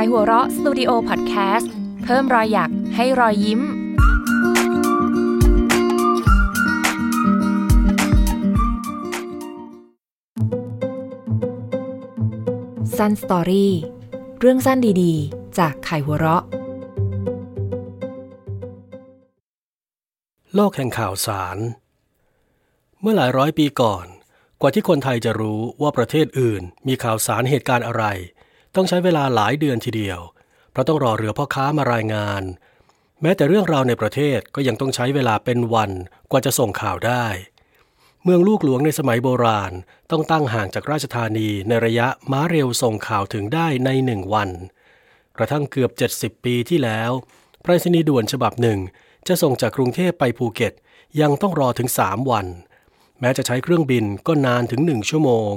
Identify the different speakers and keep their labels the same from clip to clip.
Speaker 1: ายหัวเราะสตูดิโอพอดแคสต์เพิ่มรอยหยักให้รอยยิ้ม สั้นสตอรี่เรื่องสั้นดีๆ จากไขหัวเราะ
Speaker 2: โลกแห่งข่าวสาร เมื่อหลายร้อยปีก่อน กว่าที่คนไทยจะรู้ว่าประเทศอื่นมีข่าวสารเหตุการณ์อะไร ต้องใช้เวลาหลายเดือนทีเดียว เพราะต้องรอเรือพ่อค้ามารายงาน แม้แต่เรื่องราวในประเทศก็ยังต้องใช้เวลาเป็นวันกว่าจะส่งข่าวได้ เมืองลูกหลวงในสมัยโบราณต้องตั้งห่างจากราชธานีในระยะม้าเร็วส่งข่าวถึงได้ในหนึ่งวัน กระทั่งเกือบ 70 ปีที่แล้วไปรษณีย์ด่วนฉบับหนึ่งจะส่งจากกรุงเทพไปภูเก็ตยังต้องรอถึง 3 วัน แม้จะใช้เครื่องบินก็นานถึงหนึ่งชั่วโมง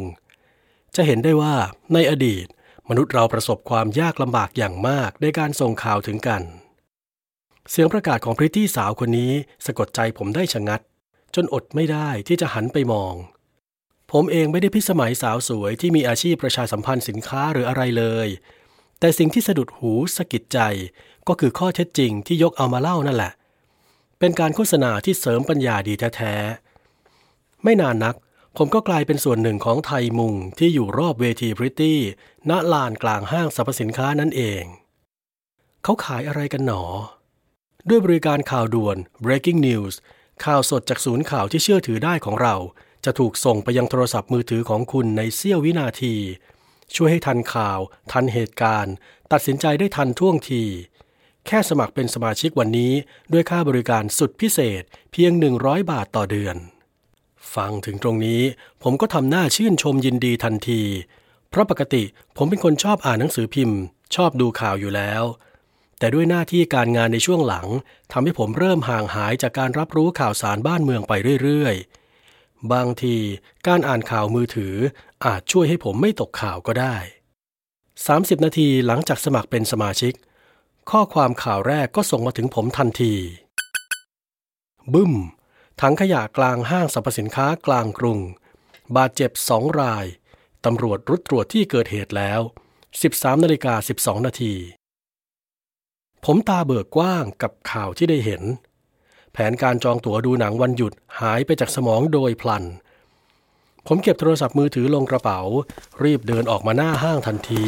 Speaker 2: จะเห็นได้ว่าในอดีต มนุษย์เราประสบความยากลำบากอย่างมากในการส่งข่าวถึงกัน เสียงประกาศของพริตตี้สาวคนนี้สะกดใจผมได้ชะงัด จนอดไม่ได้ที่จะหันไปมอง ผมเองไม่ได้พิสมัยสาวสวยที่มีอาชีพประชาสัมพันธ์สินค้าหรืออะไรเลย แต่สิ่งที่สะดุดหูสะกิดใจก็คือข้อเท็จจริงที่ยกเอามาเล่านั่นแหละ เป็นการโฆษณาที่เสริมปัญญาดีแท้ๆไม่นานนัก ผมก็กลายเป็นส่วนหนึ่งของไทยมุงที่อยู่รอบเวทีพริตตี้ณลานกลางห้างสรรพสินค้านั่นเอง เขาขายอะไรกันหนอ ด้วยบริการข่าวด่วน breaking news ข่าวสดจากศูนย์ข่าวที่เชื่อถือได้ของเรา จะถูกส่งไปยังโทรศัพท์มือถือของคุณในเสี้ยววินาที ช่วยให้ทันข่าว ทันเหตุการณ์ ตัดสินใจได้ทันท่วงที แค่สมัครเป็นสมาชิกวันนี้ด้วยค่าบริการสุดพิเศษเพียง 100 บาทต่อเดือน ฟังถึงตรงนี้ ผมก็ทำหน้าชื่นชมยินดีทันที เพราะปกติผมเป็นคนชอบอ่านหนังสือพิมพ์ ชอบดูข่าวอยู่แล้ว แต่ด้วยหน้าที่การงานในช่วงหลังทำให้ผมเริ่มห่างหายจากการรับรู้ข่าวสารบ้านเมืองไปเรื่อยๆ บางทีการอ่านข่าวมือถืออาจช่วยให้ผมไม่ตกข่าวก็ได้ 30 นาทีหลังจากสมัครเป็นสมาชิก ข้อความข่าวแรกก็ส่งมาถึงผมทันที บึ้ม ถังขยะกลางห้างสรรพสินค้ากลางกรุง บาดเจ็บสองราย ตำรวจรุดตรวจที่เกิดเหตุแล้ว 13นาฬิกา12 นาที ผมตาเบิกกว้างกับข่าวที่ได้เห็น แผนการจองตั๋วดูหนังวันหยุดหายไปจากสมองโดยพลัน ผมเก็บโทรศัพท์มือถือลงกระเป๋า รีบเดินออกมาหน้าห้างทันที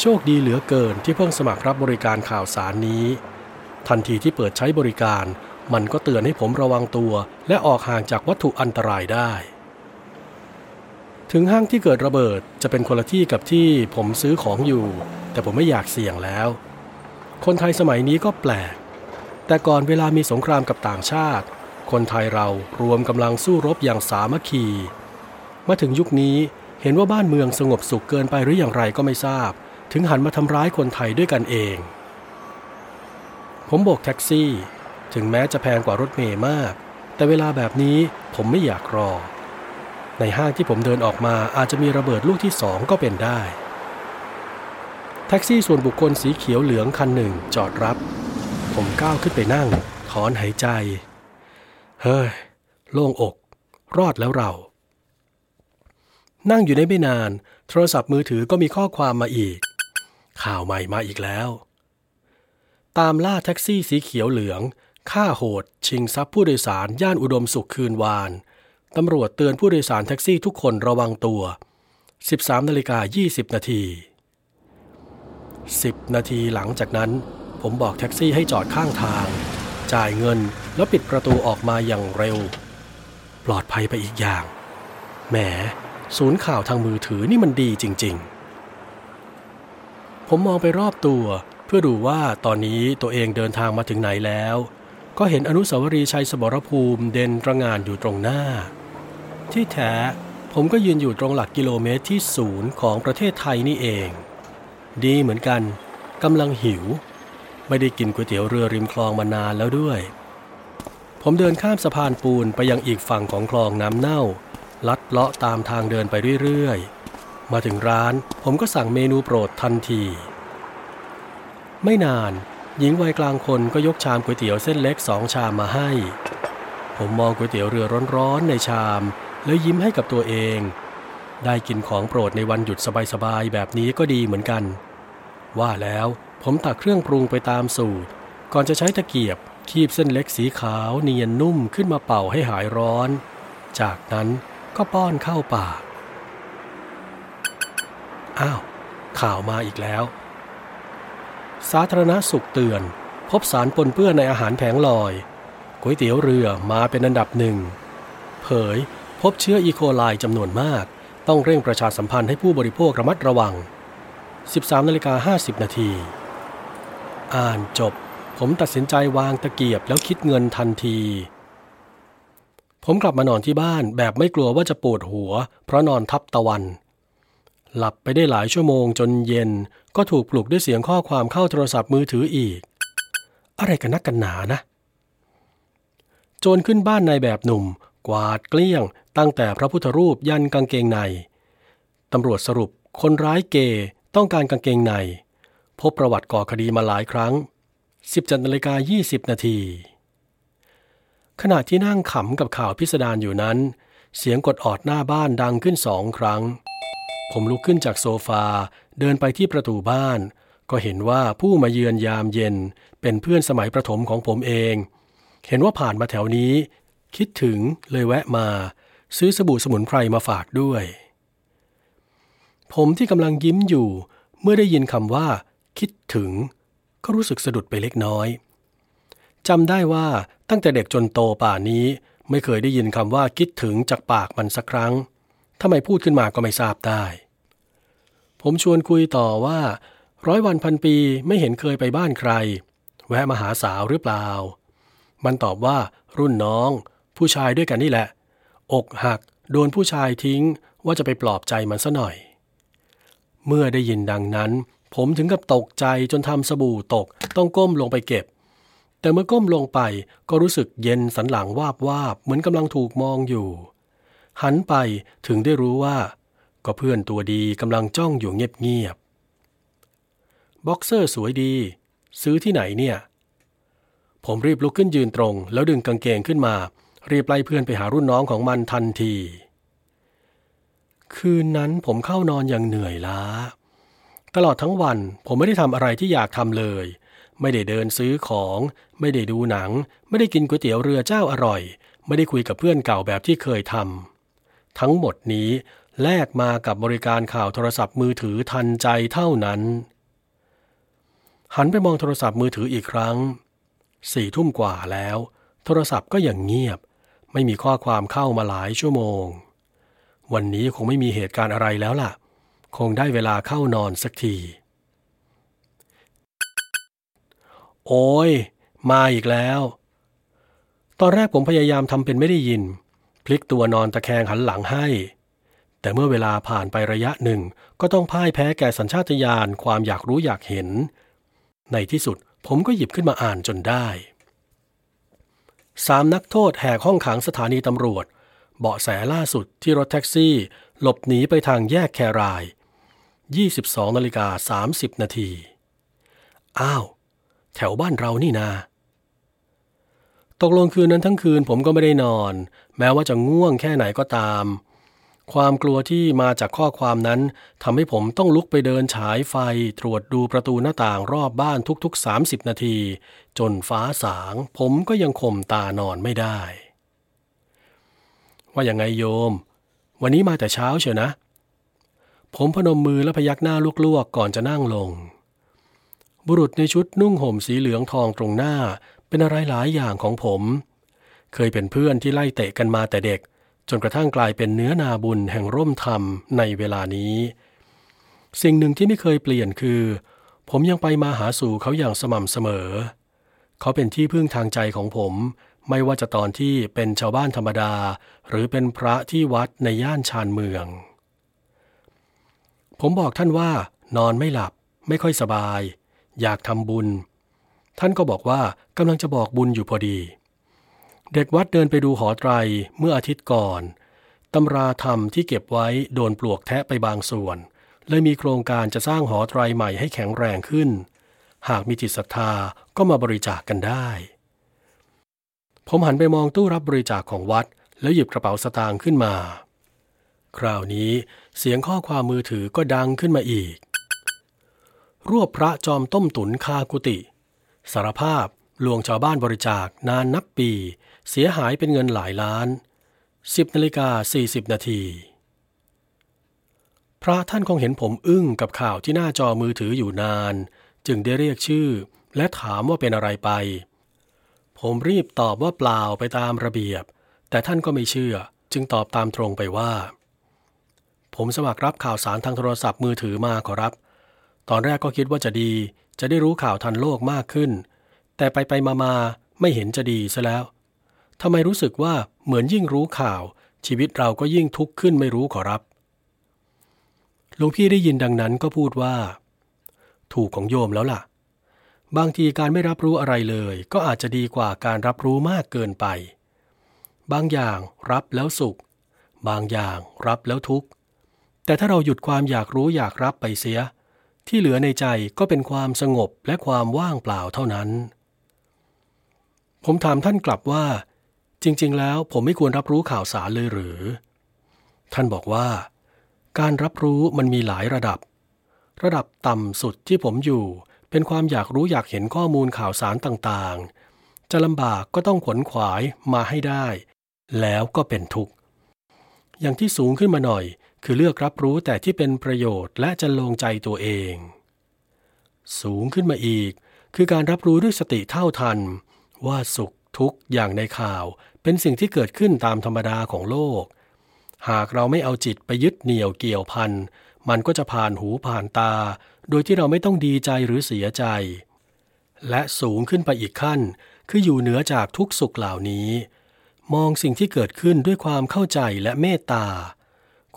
Speaker 2: โชคดีเหลือเกินที่เพิ่งสมัครรับบริการข่าวสารนี้ ทันทีที่เปิดใช้บริการ มันก็เตือนให้ผมระวังตัวและออกห่างจากวัตถุอันตรายได้ ถึงห้างที่เกิดระเบิดจะเป็นคนละที่กับที่ผมซื้อของอยู่ แต่ผมไม่อยากเสี่ยงแล้ว คนไทยสมัยนี้ก็แปลก แต่ก่อนเวลามีสงครามกับต่างชาติ คนไทยเรารวมกำลังสู้รบอย่างสามัคคี มาถึงยุคนี้เห็นว่าบ้านเมืองสงบสุขเกินไปหรืออย่างไรก็ไม่ทราบ ถึงหันมาทำร้ายคนไทยด้วยกันเอง ผมโบกแท็กซี่ ถึงแม้จะแพงกว่ารถเมย์มาก แต่เวลาแบบนี้ผมไม่อยากรอ ในห้างที่ผมเดินออกมาอาจจะมีระเบิดลูกที่สองก็เป็นได้ แท็กซี่ส่วนบุคคลสีเขียวเหลืองคันหนึ่งจอดรับ ผมก้าวขึ้นไปนั่ง ถอนหายใจ เฮ้ย โล่งอก รอดแล้วเรา นั่งอยู่ได้ไม่นาน โทรศัพท์มือถือก็มีข้อความมาอีก ข่าวใหม่มาอีกแล้วตามล่าแท็กซี่สีเขียวเหลือง ฆ่าโหด ชิงทรัพย์ผู้โดยสารย่านอุดมสุขคืนวาน ตำรวจเตือนผู้โดยสารแท็กซี่ทุกคนระวังตัว 13นาฬิกา20 นาที 10 นาทีหลังจากนั้น ผมบอกแท็กซี่ให้จอดข้างทาง จ่ายเงินแล้วปิดประตูออกมาอย่างเร็ว ปลอดภัยไปอีกอย่าง แหม ศูนย์ข่าวทางมือถือนี่มันดีจริง ๆ ผมมองไปรอบตัวเพื่อดูว่าตอนนี้ตัวเองเดินทางมาถึงไหนแล้ว ก็เห็นอนุสาวรีย์ชัยสมรภูมิเด่นระงานอยู่ตรงหน้า ที่แท้ผมก็ยืนอยู่ตรงหลักกิโลเมตรที่ศูนย์ของประเทศไทยนี่เอง ดีเหมือนกันกำลังหิว ไม่ได้กินก๋วยเตี๋ยวเรือริมคลองมานานแล้วด้วย ผมเดินข้ามสะพานปูนไปยังอีกฝั่งของคลองน้ำเน่า ลัดเลาะตามทางเดินไปเรื่อยๆ มาถึงร้านผมก็สั่งเมนูโปรดทันที ไม่นาน หญิงวัยกลางคนก็ยกชามก๋วยเตี๋ยวเส้นเล็กสองชามมาให้ ผมมองก๋วยเตี๋ยวเรือร้อนๆในชาม แล้วยิ้มให้กับตัวเอง ได้กินของโปรดในวันหยุดสบายๆแบบนี้ก็ดีเหมือนกัน ว่าแล้วผมตักเครื่องปรุงไปตามสูตร ก่อนจะใช้ตะเกียบ คีบเส้นเล็กสีขาวเนียนนุ่มขึ้นมาเป่าให้หายร้อน จากนั้นก็ป้อนเข้าปาก อ้าว ข่าวมาอีกแล้ว สาธารณสุขเตือน พบสารปนเปื้อนในอาหารแผงลอยก๋วยเตี๋ยวเรือมาเป็นอันดับหนึ่ง เผย พบเชื้ออีโคไลจำนวนมาก ต้องเร่งประชาสัมพันธ์ให้ผู้บริโภคระมัดระวัง 13นาฬิกา50 นาที อ่านจบ ผมตัดสินใจวางตะเกียบแล้วคิดเงินทันที ผมกลับมานอนที่บ้านแบบไม่กลัวว่าจะปวดหัว เพราะนอนทับตะวัน หลับไปได้หลายชั่วโมงจนเย็น ก็ถูกปลุกด้วยเสียงข้อความเข้าโทรศัพท์มือถืออีก อะไรกันนักกันหนานะ โจรขึ้นบ้านในแบบหนุ่ม กวาดเกลี้ยง ตั้งแต่พระพุทธรูปยันกางเกงในตำรวจสรุปคนร้ายเกย์ต้องการกางเกงใน พบประวัติก่อคดีมาหลายครั้ง 17นาฬิกา20 นาทีขณะที่นั่งขำกับข่าวพิสดารอยู่นั้น เสียงกดออดหน้าบ้านดังขึ้นสองครั้ง ผมลุกขึ้นจากโซฟา เดินไปที่ประตูบ้าน ก็เห็นว่าผู้มาเยือนยามเย็น เป็นเพื่อนสมัยประถมของผมเอง เห็นว่าผ่านมาแถวนี้ คิดถึงเลยแวะมา ซื้อสบู่สมุนไพรมาฝากด้วย ผมที่กำลังยิ้มอยู่ เมื่อได้ยินคำว่า คิดถึง ก็รู้สึกสะดุดไปเล็กน้อยจำได้ว่าตั้งแต่เด็กจนโตป่านนี้ ไม่เคยได้ยินคำว่าคิดถึงจากปากมันสักครั้ง ทำไมพูดขึ้นมาก็ไม่ทราบได้ ผมชวนคุยต่อว่า ร้อยวันพันปีไม่เห็นเคยไปบ้านใคร แวะมาหาสาวหรือเปล่า มันตอบว่ารุ่นน้อง ผู้ชายด้วยกันนี่แหละ อกหัก โดนผู้ชายทิ้งว่าจะไปปลอบใจมันซะหน่อย เมื่อได้ยินดังนั้น ผมถึงกับตกใจจนทำสบู่ตกต้องก้มลงไปเก็บแต่เมื่อก้มลงไปก็รู้สึกเย็นสันหลังวาบวาบเหมือนกำลังถูกมองอยู่ หันไปถึงได้รู้ว่า ก็เพื่อนตัวดีกำลังจ้องอยู่เงียบๆบ็อกเซอร์สวยดี ซื้อที่ไหนเนี่ย ผมรีบลุกขึ้นยืนตรง แล้วดึงกางเกงขึ้นมา รีบไล่เพื่อนไปหารุ่นน้องของมันทันที คืนนั้นผมเข้านอนอย่างเหนื่อยล้า ตลอดทั้งวันผมไม่ได้ทำอะไรที่อยากทำเลยไม่ได้เดินซื้อของ ไม่ได้ดูหนัง ไม่ได้กินก๋วยเตี๋ยวเรือเจ้าอร่อย ไม่ได้คุยกับเพื่อนเก่าแบบที่เคยทำ ทั้งหมดนี้แลกมากับบริการข่าวโทรศัพท์มือถือทันใจเท่านั้น หันไปมองโทรศัพท์มือถืออีกครั้งสี่ทุ่มกว่าแล้ว โทรศัพท์ก็ยังเงียบ ไม่มีข้อความเข้ามาหลายชั่วโมง วันนี้คงไม่มีเหตุการณ์อะไรแล้วล่ะ คงได้เวลาเข้านอนสักที โอ้ยมาอีกแล้ว ตอนแรกผมพยายามทำเป็นไม่ได้ยิน พลิกตัวนอนตะแคงหันหลังให้ แต่เมื่อเวลาผ่านไประยะหนึ่งก็ต้องพ่ายแพ้แก่สัญชาตญาณความอยากรู้อยากเห็น ในที่สุดผมก็หยิบขึ้นมาอ่านจนได้สามนักโทษแหกห้องขังสถานีตำรวจ เบาะแสล่าสุดที่รถแท็กซี่ หลบหนีไปทางแยกแคราย 22นาฬิกา30นาทีอ้าว แถวบ้านเรานี่นา ตกลงคืนนั้นทั้งคืนผมก็ไม่ได้นอน แม้ว่าจะง่วงแค่ไหนก็ตาม ความกลัวที่มาจากข้อความนั้นทำให้ผมต้องลุกไปเดินฉายไฟตรวจดูประตูหน้าต่างรอบบ้านทุกๆ 30 นาที จนฟ้าสาง ผมก็ยังข่มตานอนไม่ได้ ว่าอย่างไงโยม วันนี้มาแต่เช้าเชียวนะ ผมพนมมือและพยักหน้าลวกๆก่อนจะนั่งลงบุรุษในชุดนุ่งห่มสีเหลืองทองตรงหน้า เป็นอะไรหลายอย่างของผม เคยเป็นเพื่อนที่ไล่เตะกันมาแต่เด็ก จนกระทั่งกลายเป็นเนื้อนาบุญแห่งร่มธรรมในเวลานี้ สิ่งหนึ่งที่ไม่เคยเปลี่ยนคือ ผมยังไปมาหาสู่เขาอย่างสม่ำเสมอ เขาเป็นที่พึ่งทางใจของผม ไม่ว่าจะตอนที่เป็นชาวบ้านธรรมดา หรือเป็นพระที่วัดในย่านชานเมือง ผมบอกท่านว่านอนไม่หลับ ไม่ค่อยสบาย อยากทำบุญท่านก็บอกว่า กำลังจะบอกบุญอยู่พอดี เด็กวัดเดินไปดูหอไตรเมื่ออาทิตย์ก่อนตำราธรรมที่เก็บไว้โดนปลวกแทะไปบางส่วน เลยมีโครงการจะสร้างหอไตรใหม่ให้แข็งแรงขึ้น หากมีจิตศรัทธาก็มาบริจาคกกันได้ ผมหันไปมองตู้รับบริจาคของวัด แล้วหยิบกระเป๋าสตางค์ขึ้นมา คราวนี้เสียงข้อความมือถือก็ดังขึ้นมาอีก รวบพระจอมต้มตุนคากุติ สารภาพ ลวงชาวบ้านบริจาคนานนับปี เสียหายเป็นเงินหลายล้าน 10นาฬิกา40 นาที พระท่านคงเห็นผมอึ้งกับข่าวที่หน้าจอมือถืออยู่นาน จึงได้เรียกชื่อ และถามว่าเป็นอะไรไป ผมรีบตอบว่าเปล่าไปตามระเบียบ แต่ท่านก็ไม่เชื่อ จึงตอบตามตรงไปว่า ผมสมัครรับข่าวสารทางโทรศัพท์มือถือมาขอรับ ตอนแรกก็คิดว่าจะดีจะได้รู้ข่าวทันโลกมากขึ้น แต่ไปไปมามาไม่เห็นจะดีซะแล้วทำไมรู้สึกว่าเหมือนยิ่งรู้ข่าว ชีวิตเราก็ยิ่งทุกข์ขึ้นไม่รู้ขอรับหลวงพี่ได้ยินดังนั้นก็พูดว่า ถูกของโยมแล้วล่ะ บางทีการไม่รับรู้อะไรเลย ก็อาจจะดีกว่าการรับรู้มากเกินไป บางอย่างรับแล้วสุข บางอย่างรับแล้วทุกข์ แต่ถ้าเราหยุดความอยากรู้อยากรับไปเสีย ที่เหลือในใจก็เป็นความสงบและความว่างเปล่าเท่านั้น ผมถามท่านกลับว่า จริง ๆ แล้วผมไม่ควรรับรู้ข่าวสารเลยหรือ ท่านบอกว่า การรับรู้มันมีหลายระดับ ระดับต่ำสุดที่ผมอยู่ เป็นความอยากรู้อยากเห็นข้อมูลข่าวสารต่างๆ จะลำบากก็ต้องขวนขวายมาให้ได้ แล้วก็เป็นทุกข์อย่างที่สูงขึ้นมาหน่อย คือเลือกรับรู้แต่ที่เป็นประโยชน์และจะลงใจตัวเอง สูงขึ้นมาอีก คือการรับรู้ด้วยสติเท่าทัน ว่าสุขทุกข์อย่างในข่าว เป็นสิ่งที่เกิดขึ้นตามธรรมดาของโลก หากเราไม่เอาจิตไปยึดเหนี่ยวเกี่ยวพันมันก็จะผ่านหูผ่านตา โดยที่เราไม่ต้องดีใจหรือเสียใจ และสูงขึ้นไปอีกขั้น คืออยู่เหนือจากทุกสุขเหล่านี้ มองสิ่งที่เกิดขึ้นด้วยความเข้าใจและเมตตา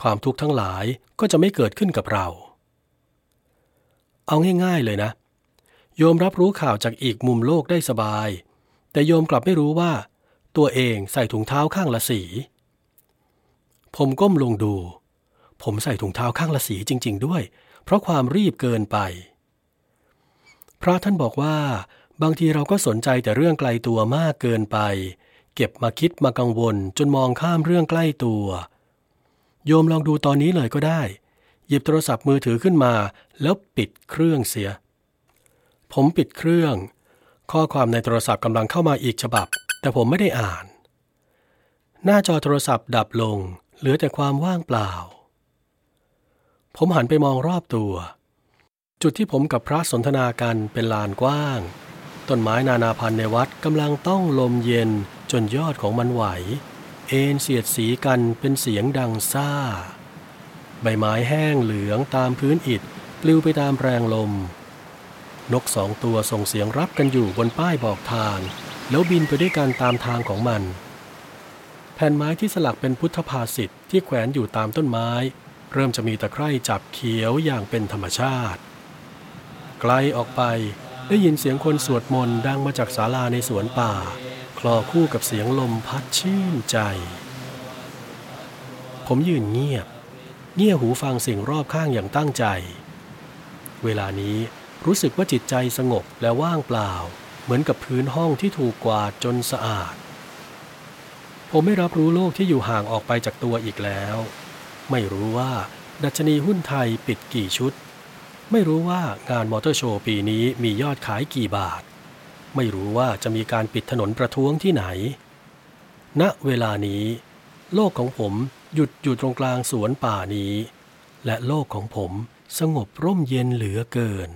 Speaker 2: ความทุกข์ทั้งหลายก็จะไม่เกิดขึ้นกับเรา เอาง่ายๆเลยนะ โยมรับรู้ข่าวจากอีกมุมโลกได้สบาย แต่โยมกลับไม่รู้ว่า ตัวเองใส่ถุงเท้าข้างละสี ผมก้มลงดู ผมใส่ถุงเท้าข้างละสีจริง ๆ ด้วย เพราะความรีบเกินไป พระท่านบอกว่า บางทีเราก็สนใจแต่เรื่องไกลตัวมากเกินไป เก็บมาคิดมากังวล จนมองข้ามเรื่องใกล้ตัว โยมลองดูตอนนี้เลยก็ได้ หยิบโทรศัพท์มือถือขึ้นมา แล้วปิดเครื่องเสีย ผมปิดเครื่อง ข้อความในโทรศัพท์กำลังเข้ามาอีกฉบับ แต่ผมไม่ได้อ่าน หน้าจอโทรศัพท์ดับลง เหลือแต่ความว่างเปล่า ผมหันไปมองรอบตัว จุดที่ผมกับพระสนทนากันเป็นลานกว้าง ต้นไม้นานาพันธุ์ในวัดกำลังต้องลมเย็นจนยอดของมันไหว เอ็นเสียดสีกันเป็นเสียงดังซ่า ใบไม้แห้งเหลืองตามพื้นอิฐปลิวไปตามแรงลม นกสองตัวส่งเสียงรับกันอยู่บนป้ายบอกทาง แล้วบินไปด้วยกันตามทางของมัน แผ่นไม้ที่สลักเป็นพุทธภาษิตที่แขวนอยู่ตามต้นไม้ เริ่มจะมีตะไคร่จับเขียวอย่างเป็นธรรมชาติ ไกลออกไปได้ยินเสียงคนสวดมนต์ดังมาจากศาลาในสวนป่า คลอคู่กับเสียงลมพัดชื่นใจ ผมยืนเงียบ เงี่ยหูฟังสิ่งรอบข้างอย่างตั้งใจ เวลานี้ รู้สึกว่าจิตใจสงบและว่างเปล่า เหมือนกับพื้นห้องที่ถูกกวาดจนสะอาด ผมไม่รับรู้โลกที่อยู่ห่างออกไปจากตัวอีกแล้ว ไม่รู้ว่า ดัชนีหุ้นไทยปิดกี่ชุด ไม่รู้ว่างานมอเตอร์โชว์ปีนี้มียอดขายกี่บาท ไม่รู้ว่าจะมีการปิดถนนประท้วงที่ไหน ณเวลานี้ โลกของผมหยุดอยู่ตรงกลางสวนป่านี้ และโลกของผมสงบร่มเย็นเหลือเกิน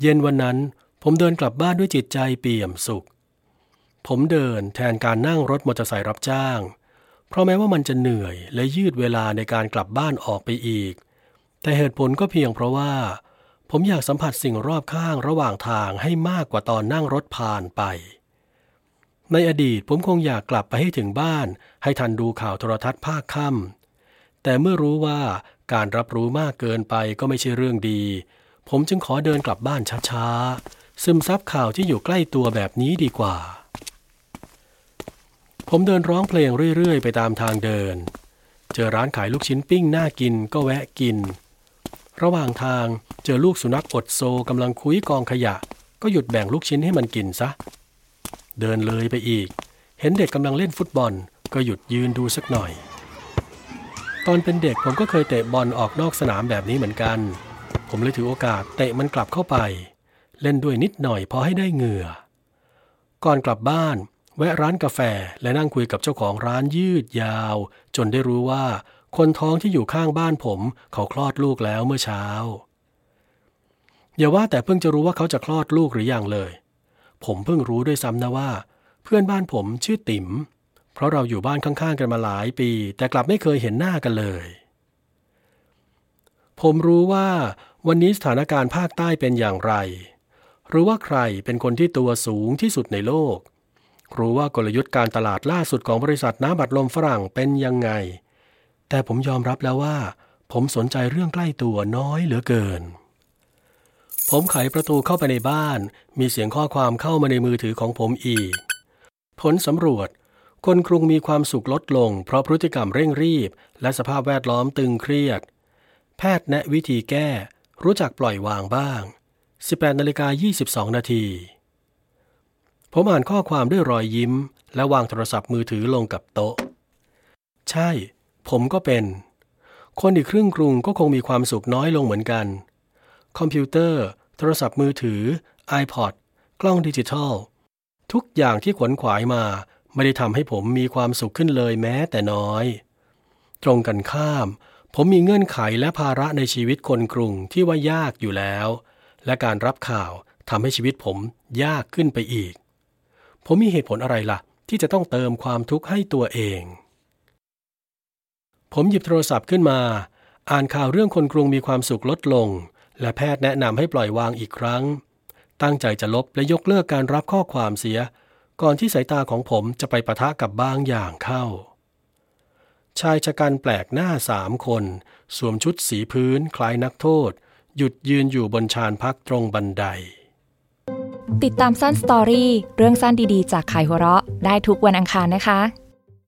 Speaker 2: เย็นวันนั้นผมเดินกลับบ้านด้วยจิตใจเปี่ยมสุข ผมเดินแทนการนั่งรถมอเตอร์ไซค์รับจ้าง เพราะแม้ว่ามันจะเหนื่อยและยืดเวลาในการกลับบ้านออกไปอีก แต่เหตุผลก็เพียงเพราะว่า ผมอยากสัมผัสสิ่งรอบข้างระหว่างทางให้มากกว่าตอนนั่งรถผ่านไป ในอดีตผมคงอยากกลับไปให้ถึงบ้าน ให้ทันดูข่าวโทรทัศน์ภาคค่ำแต่เมื่อรู้ว่าการรับรู้มากเกินไปก็ไม่ใช่เรื่องดี ผมจึงขอเดินกลับบ้านช้าๆ ซึมซับข่าวที่อยู่ใกล้ตัวแบบนี้ดีกว่า ผมเดินร้องเพลงเรื่อยๆ ไปตามทางเดิน เจอร้านขายลูกชิ้นปิ้งน่ากินก็แวะกิน ระหว่างทางเจอลูกสุนัขอดโซกำลังคุยกองขยะ ก็หยุดแบ่งลูกชิ้นให้มันกินซะ เดินเลยไปอีก เห็นเด็กกำลังเล่นฟุตบอล ก็หยุดยืนดูสักหน่อย ตอนเป็นเด็กผมก็เคยเตะบอลออกนอกสนามแบบนี้เหมือนกัน ผมเลยถือโอกาสเตะมันกลับเข้าไป เล่นด้วยนิดหน่อยพอให้ได้เหงื่อ ก่อนกลับบ้าน แวะร้านกาแฟและนั่งคุยกับเจ้าของร้านยืดยาว จนได้รู้ว่า คนท้องที่อยู่ข้างบ้านผมเขาคลอดลูกแล้วเมื่อเช้า อย่าว่าแต่เพิ่งจะรู้ว่าเขาจะคลอดลูกหรืออยังเลย ผมเพิ่งรู้ด้วยซ้ำนะว่า เพื่อนบ้านผมชื่อติ๋มเพราะเราอยู่บ้านข้างๆกันมาหลายปี แต่กลับไม่เคยเห็นหน้ากันเลย ผมรู้ว่าวันนี้สถานการณ์ภาคใต้เป็นอย่างไร รู้ว่าใครเป็นคนที่ตัวสูงที่สุดในโลก รู้ว่ากลยุทธ์การตลาดล่าสุดของบริษัทน้ำบัดลมฝรั่งเป็นยังไง แต่ผมยอมรับแล้วว่า ผมสนใจเรื่องใกล้ตัวน้อยเหลือเกิน ผมไขประตูเข้าไปในบ้าน มีเสียงข้อความเข้ามาในมือถือของผมอีก ผลสำรวจ คนกรุงมีความสุขลดลง เพราะพฤติกรรมเร่งรีบ และสภาพแวดล้อมตึงเครียด แพทย์แนะวิธีแก้ รู้จักปล่อยวางบ้าง 18นาฬิกา22 นาที ผมอ่านข้อความด้วยรอยยิ้ม และวางโทรศัพท์มือถือลงกับโต๊ะ ใช่ ผมก็เป็น คนอีกครึ่งกรุงก็คงมีความสุขน้อยลงเหมือนกัน คอมพิวเตอร์ โทรศัพท์มือถือ iPod กล้องดิจิทัล ทุกอย่างที่ขวนขวายมาไม่ได้ทำให้ผมมีความสุขขึ้นเลยแม้แต่น้อย ตรงกันข้าม ผมมีเงื่อนไขและภาระในชีวิตคนกรุงที่ว่ายากอยู่แล้ว และการรับข่าวทำให้ชีวิตผมยากขึ้นไปอีก ผมมีเหตุผลอะไรล่ะ ที่จะต้องเติมความทุกข์ให้ตัวเอง ผมหยิบโทรศัพท์ขึ้นมา อ่านข่าวเรื่องคนกรุงมีความสุขลดลง และแพทย์แนะนำให้ปล่อยวางอีกครั้ง ตั้งใจจะลบและยกเลิกการรับข้อความเสีย ก่อนที่สายตาของผมจะไปปะทะกับบางอย่างเข้า ชายชะกันแปลกหน้าสามคน สวมชุดสีพื้นคล้ายนักโทษ หยุดยืนอยู่บนชานพักตรงบันได
Speaker 1: ติดตามสั้นสตอรี่เรื่องสั้นดีๆ จากขายหัวเราะได้ทุกวันอังคารนะคะ